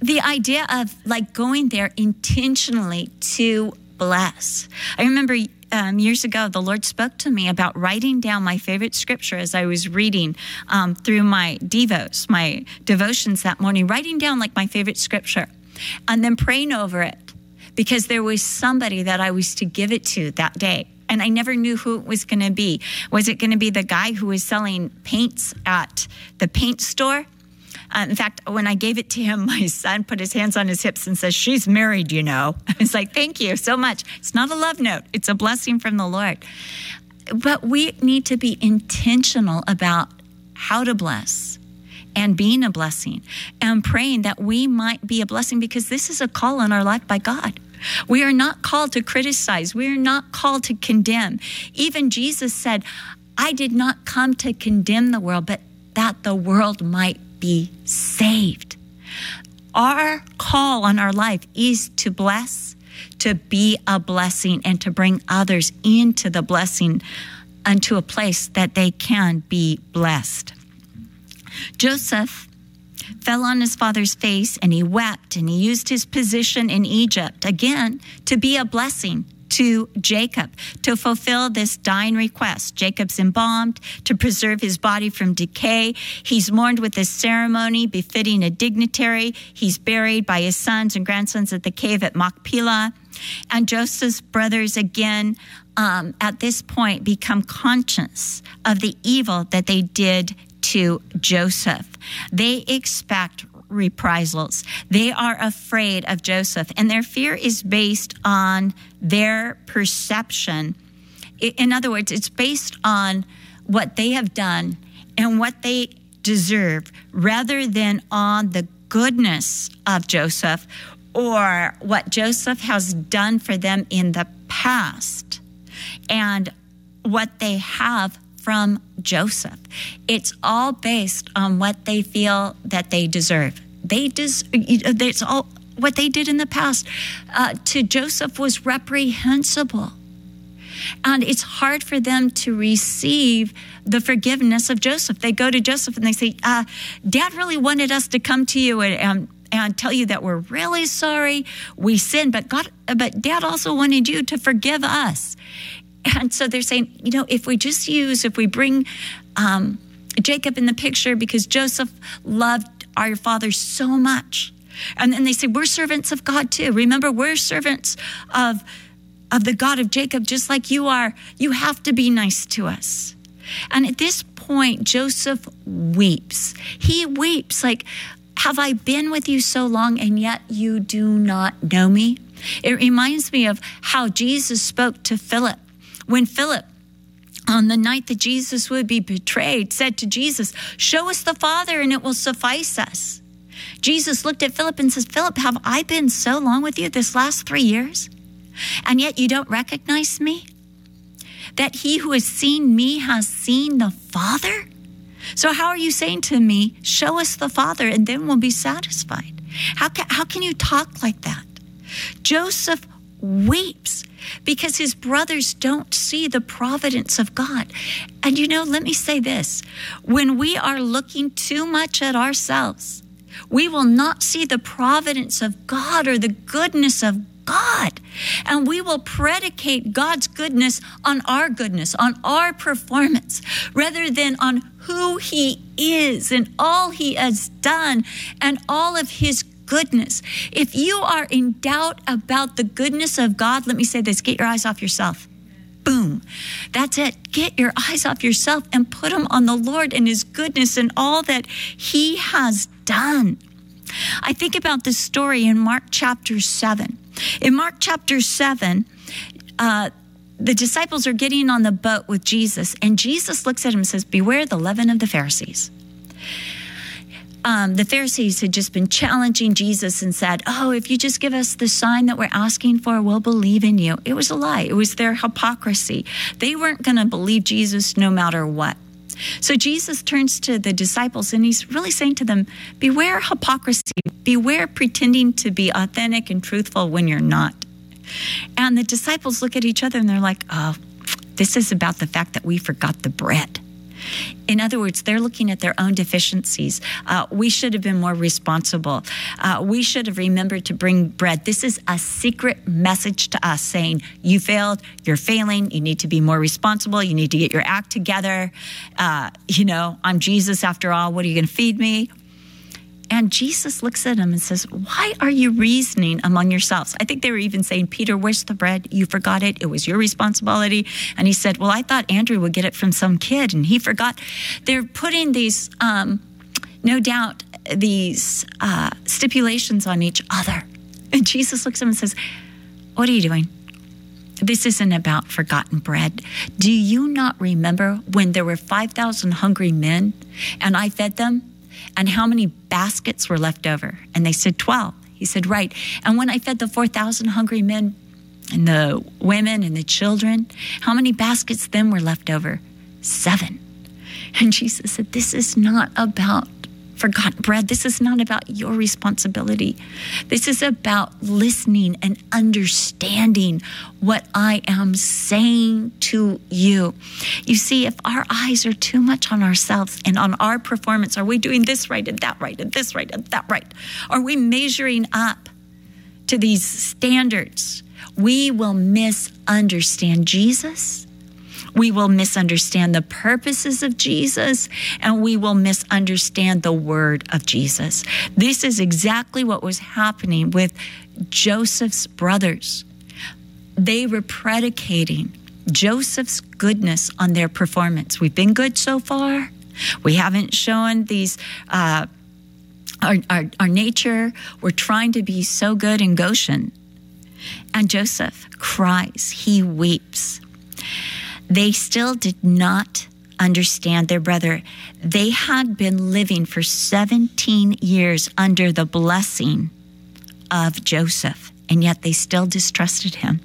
the idea of like going there intentionally to bless. I remember um, years ago, the Lord spoke to me about writing down my favorite scripture as I was reading um, through my devos, my devotions that morning, writing down like my favorite scripture and then praying over it because there was somebody that I was to give it to that day. And I never knew who it was going to be. Was it going to be the guy who was selling paints at the paint store? Uh, in fact, when I gave it to him, <laughs> my son put his hands on his hips and says, She's married, you know. <laughs> I was like, Thank you so much. It's not a love note, it's a blessing from the Lord. But we need to be intentional about how to bless and being a blessing and praying that we might be a blessing because this is a call on our life by God. We are not called to criticize. We are not called to condemn. Even Jesus said, I did not come to condemn the world, but that the world might be saved. Our call on our life is to bless, to be a blessing, and to bring others into the blessing unto a place that they can be blessed. Joseph fell on his father's face and he wept and he used his position in Egypt again to be a blessing to Jacob to fulfill this dying request. Jacob's embalmed to preserve his body from decay. He's mourned with a ceremony befitting a dignitary. He's buried by his sons and grandsons at the cave at Machpelah. And Joseph's brothers again um, at this point become conscious of the evil that they did to Joseph. They expect reprisals. They are afraid of Joseph, and their fear is based on their perception. In other words, it's based on what they have done and what they deserve rather than on the goodness of Joseph or what Joseph has done for them in the past and what they have from Joseph. It's all based on what they feel that they deserve. They des- it's all what they did in the past uh, to Joseph was reprehensible. And it's hard for them to receive the forgiveness of Joseph. They go to Joseph and they say, uh, Dad really wanted us to come to you and, and, and tell you that we're really sorry. We sinned, but God, but Dad also wanted you to forgive us. And so they're saying, you know, if we just use, if we bring um, Jacob in the picture because Joseph loved our father so much. And then they say, we're servants of God too. Remember, we're servants of, of the God of Jacob, just like you are. You have to be nice to us. And at this point, Joseph weeps. He weeps like, have I been with you so long and yet you do not know me? It reminds me of how Jesus spoke to Philip when Philip, on the night that Jesus would be betrayed, said to Jesus, Show us the Father and it will suffice us. Jesus looked at Philip and says, Philip, have I been so long with you this last three years? And yet you don't recognize me? That he who has seen me has seen the Father? So, how are you saying to me, Show us the Father, and then we'll be satisfied? How can, how can you talk like that? Joseph weeps because his brothers don't see the providence of God. And you know, let me say this when we are looking too much at ourselves, we will not see the providence of God or the goodness of God. And we will predicate God's goodness on our goodness, on our performance, rather than on who He is and all He has done and all of His goodness. If you are in doubt about the goodness of God, let me say this get your eyes off yourself. Boom. That's it. get your eyes off yourself and put them on the Lord and His goodness and all that He has done. I think about this story in Mark chapter 7. In Mark chapter 7, uh, the disciples are getting on the boat with Jesus, and Jesus looks at him and says, Beware the leaven of the Pharisees. Um, the Pharisees had just been challenging Jesus and said, Oh, if you just give us the sign that we're asking for, we'll believe in you. It was a lie. It was their hypocrisy. They weren't going to believe Jesus no matter what. So Jesus turns to the disciples and he's really saying to them, Beware hypocrisy, beware pretending to be authentic and truthful when you're not. And the disciples look at each other and they're like, Oh, this is about the fact that we forgot the bread. In other words, they're looking at their own deficiencies. Uh, we should have been more responsible. Uh, we should have remembered to bring bread. This is a secret message to us saying, You failed, you're failing, you need to be more responsible, you need to get your act together. Uh, you know, I'm Jesus after all, what are you going to feed me? And Jesus looks at him and says, Why are you reasoning among yourselves? I think they were even saying, Peter, where's the bread? You forgot it. It was your responsibility. And he said, Well, I thought Andrew would get it from some kid, and he forgot. They're putting these, um, no doubt, these uh, stipulations on each other. And Jesus looks at him and says, What are you doing? This isn't about forgotten bread. Do you not remember when there were 5,000 hungry men and I fed them? And how many baskets were left over? And they said, 12. He said, Right. And when I fed the 4,000 hungry men and the women and the children, how many baskets then were left over? Seven. And Jesus said, This is not about forgotten bread. This is not about your responsibility. This is about listening and understanding what I am saying to you. You see, if our eyes are too much on ourselves and on our performance, are we doing this right and that right and this right and that right? Are we measuring up to these standards? We will misunderstand Jesus we will misunderstand the purposes of Jesus and we will misunderstand the word of Jesus. This is exactly what was happening with Joseph's brothers. They were predicating Joseph's goodness on their performance. We've been good so far. We haven't shown these. Uh, our, our, our nature, we're trying to be so good in Goshen. And Joseph cries, he weeps. They still did not understand their brother. They had been living for 17 years under the blessing of Joseph, and yet they still distrusted him.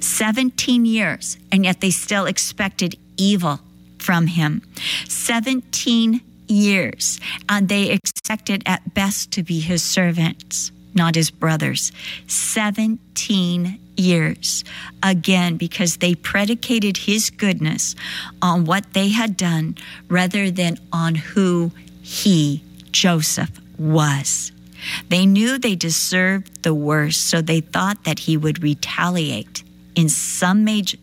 17 years, and yet they still expected evil from him. 17 years, and they expected at best to be his servants, not his brothers. 17 years. Again, because they predicated his goodness on what they had done rather than on who he, Joseph, was. They knew they deserved the worst, so they thought that he would retaliate in some major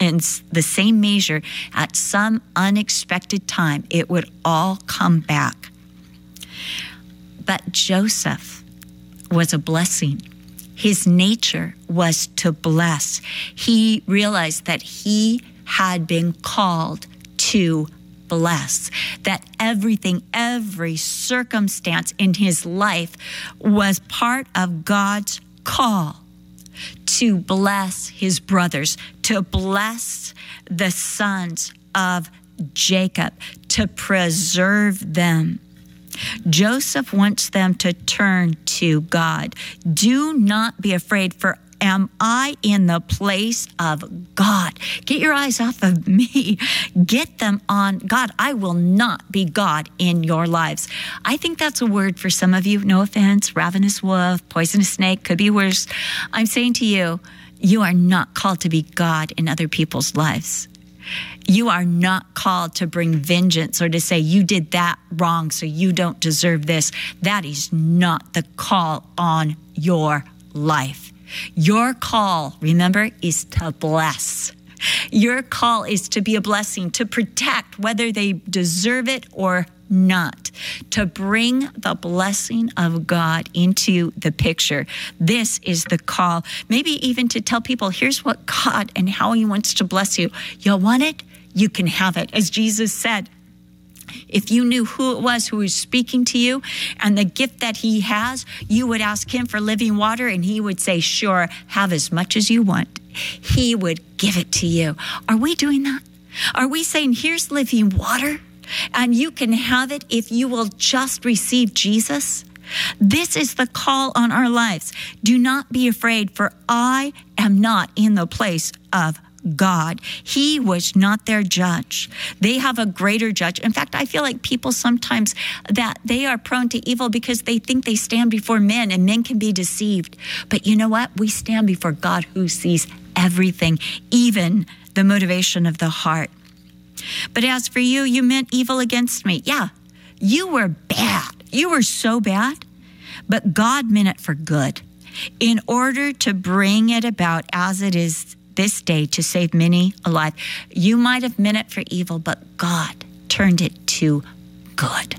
in the same measure at some unexpected time it would all come back but joseph was a blessing his nature was to bless. He realized that he had been called to bless, that everything, every circumstance in his life was part of God's call to bless his brothers, to bless the sons of Jacob, to preserve them. Joseph wants them to turn to God. Do not be afraid, for am I in the place of God? Get your eyes off of <laughs> me. Get them on God. I will not be God in your lives. I think that's a word for some of you. No offense, ravenous wolf, poisonous snake, could be worse. I'm saying to you, you are not called to be God in other people's lives. You are not called to bring vengeance or to say, you did that wrong, so you don't deserve this. That is not the call on your life. Your call, remember, is to bless. Your call is to be a blessing, to protect whether they deserve it or not, to bring the blessing of God into the picture. This is the call. Maybe even to tell people, here's what God and how He wants to bless you. You want it? you can have it. As Jesus said, if you knew who it was who was speaking to you and the gift that he has, you would ask him for living water and he would say, Sure, have as much as you want. He would give it to you. Are we doing that? Are we saying, Here's living water and you can have it if you will just receive Jesus? This is the call on our lives. Do not be afraid, for I am not in the place of God. He was not their judge. They have a greater judge. In fact, I feel like people sometimes that they are prone to evil because they think they stand before men and men can be deceived. But you know what? We stand before God who sees everything, even the motivation of the heart. But as for you, you meant evil against me. Yeah, you were bad. You were so bad. But God meant it for good in order to bring it about as it is this day to save many alive. You might have meant it for evil, but God turned it to good.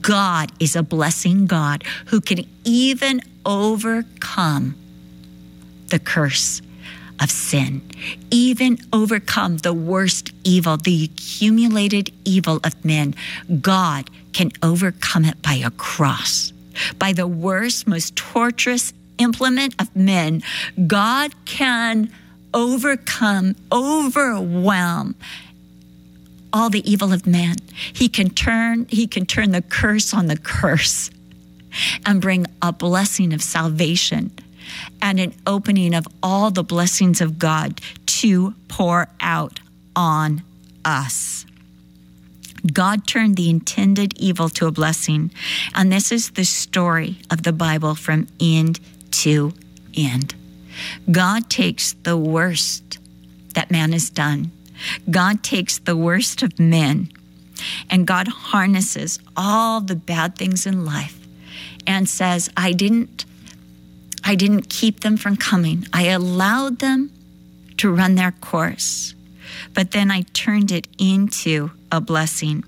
God is a blessing God who can even overcome the curse of sin, even overcome the worst evil, the accumulated evil of men. God can overcome it by a cross, by the worst, most torturous implement of men. God can overcome, overwhelm all the evil of man. He can turn, he can turn the curse on the curse and bring a blessing of salvation and an opening of all the blessings of God to pour out on us. God turned the intended evil to a blessing. And this is the story of the Bible from end to end. God takes the worst that man has done, God takes the worst of men, and God harnesses all the bad things in life and says, I didn't. I didn't keep them from coming. I allowed them to run their course, but then I turned it into a blessing.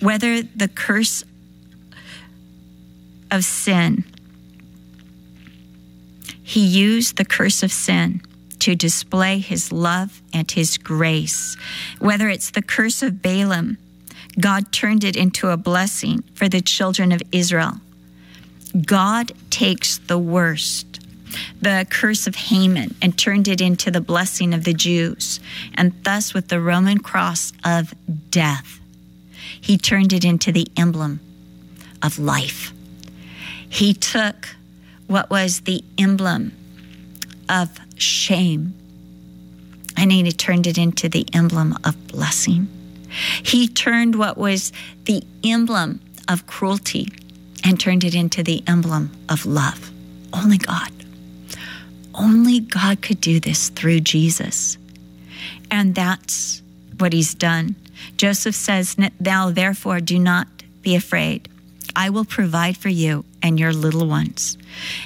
Whether the curse of sin he used the curse of sin to display his love and his grace. Whether it's the curse of Balaam, God turned it into a blessing for the children of Israel. God takes the worst, the curse of Haman, and turned it into the blessing of the Jews. And thus, with the Roman cross of death, he turned it into the emblem of life. He took what was the emblem of shame. And he turned it into the emblem of blessing. He turned what was the emblem of cruelty and turned it into the emblem of love. Only God. Only God could do this through Jesus. And that's what he's done. Joseph says, Now therefore do not be afraid. I will provide for you and your little ones.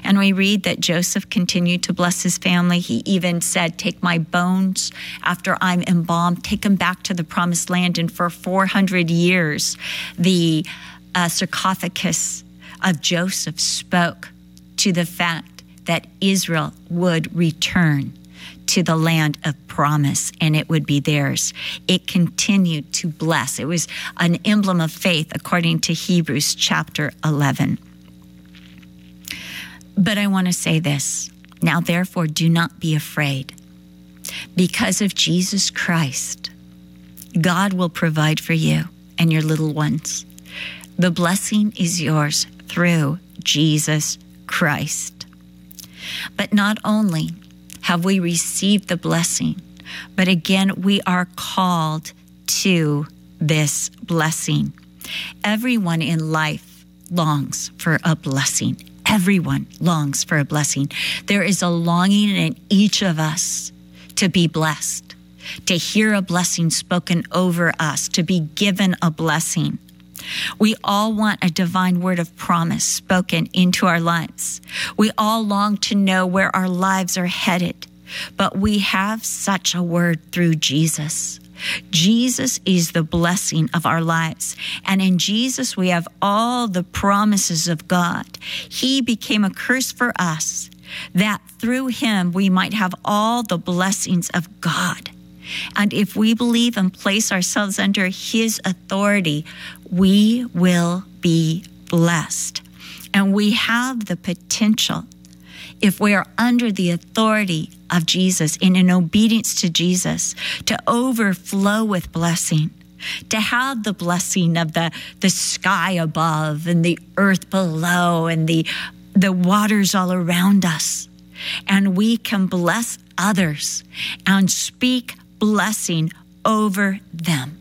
And we read that Joseph continued to bless his family. He even said, Take my bones after I'm embalmed, take them back to the promised land. And for 400 years, the uh, sarcophagus of Joseph spoke to the fact that Israel would return to the land of promise and it would be theirs. It continued to bless. It was an emblem of faith according to Hebrews chapter 11. But I want to say this now, therefore, do not be afraid. Because of Jesus Christ, God will provide for you and your little ones. The blessing is yours through Jesus Christ. But not only have we received the blessing, but again, we are called to this blessing. Everyone in life longs for a blessing. Everyone longs for a blessing. There is a longing in each of us to be blessed, to hear a blessing spoken over us, to be given a blessing. We all want a divine word of promise spoken into our lives. We all long to know where our lives are headed, but we have such a word through Jesus. Jesus is the blessing of our lives. And in Jesus, we have all the promises of God. He became a curse for us, that through him we might have all the blessings of God. And if we believe and place ourselves under His authority, we will be blessed. And we have the potential, if we are under the authority of Jesus and in obedience to Jesus, to overflow with blessing to have the blessing of the, the sky above and the earth below and the, the waters all around us. And we can bless others and speak blessing over them.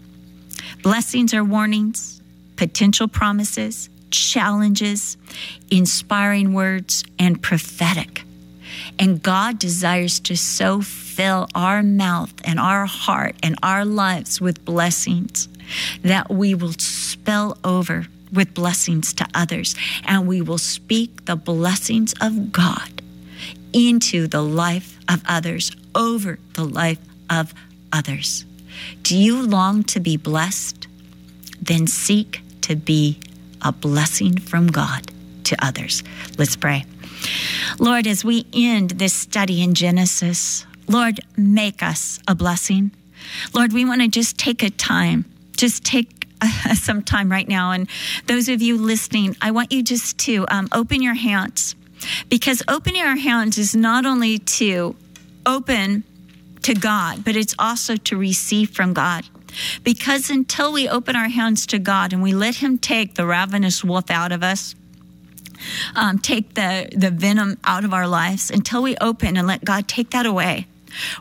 Blessings are warnings, potential promises, challenges, inspiring words, and prophetic. And God desires to so fill our mouth and our heart and our lives with blessings that we will spill over with blessings to others and we will speak the blessings of God into the life of others, over the life of others. Do you long to be blessed? Then seek to be a blessing from God to others. Let's pray. Lord, as we end this study in Genesis, Lord, make us a blessing. Lord, we want to just take a time, just take uh, <laughs> some time right now. And those of you listening, I want you just to um, open your hands because opening our hands is not only to open to God, but it's also to receive from God. Because until we open our hands to God and we let Him take the ravenous wolf out of us, um, take the, the venom out of our lives, until we open and let God take that away,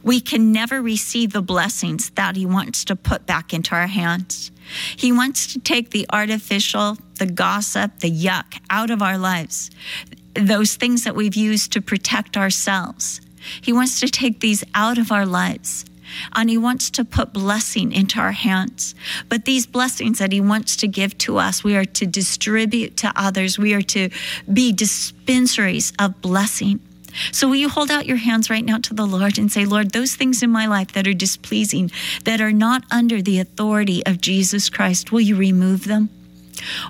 we can never receive the blessings that He wants to put back into our hands. He wants to take the artificial, the gossip, the yuck out of our lives, those things that we've used to protect ourselves. He wants to take these out of our lives and He wants to put blessing into our hands. But these blessings that He wants to give to us, we are to distribute to others. We are to be dispensaries of blessing. So, will you hold out your hands right now to the Lord and say, Lord, those things in my life that are displeasing, that are not under the authority of Jesus Christ, will you remove them?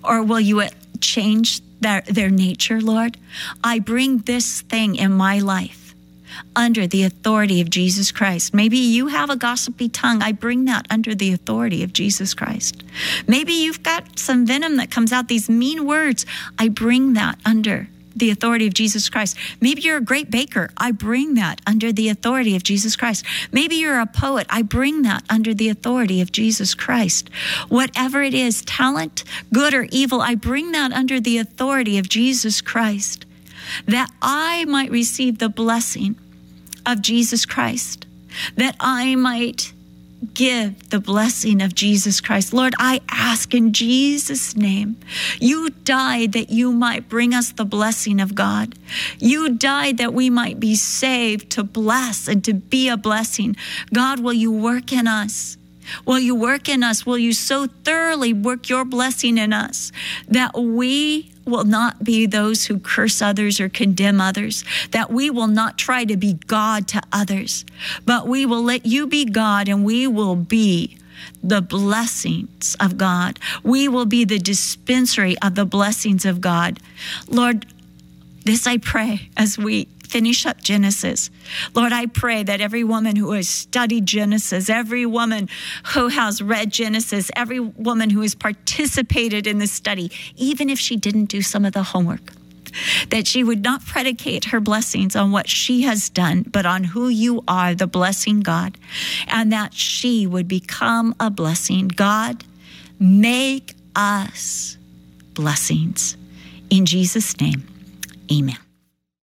Or will you change their, their nature, Lord? I bring this thing in my life under the authority of Jesus Christ. Maybe you have a gossipy tongue. I bring that under the authority of Jesus Christ. Maybe you've got some venom that comes out, these mean words. I bring that under the authority of Jesus Christ. Maybe you're a great baker. I bring that under the authority of Jesus Christ. Maybe you're a poet. I bring that under the authority of Jesus Christ. Whatever it is, talent, good or evil, I bring that under the authority of Jesus Christ that I might receive the blessing of Jesus Christ, that I might give the blessing of Jesus Christ. Lord, I ask in Jesus' name, you died that you might bring us the blessing of God. You died that we might be saved to bless and to be a blessing. God, will you work in us? Will you work in us? Will you so thoroughly work your blessing in us that we will not be those who curse others or condemn others, that we will not try to be God to others, but we will let you be God and we will be the blessings of God. We will be the dispensary of the blessings of God. Lord, this I pray as we finish up Genesis. Lord, I pray that every woman who has studied Genesis, every woman who has read Genesis, every woman who has participated in the study, even if she didn't do some of the homework, that she would not predicate her blessings on what she has done, but on who you are, the blessing God, and that she would become a blessing. God, make us blessings. In Jesus' name, amen.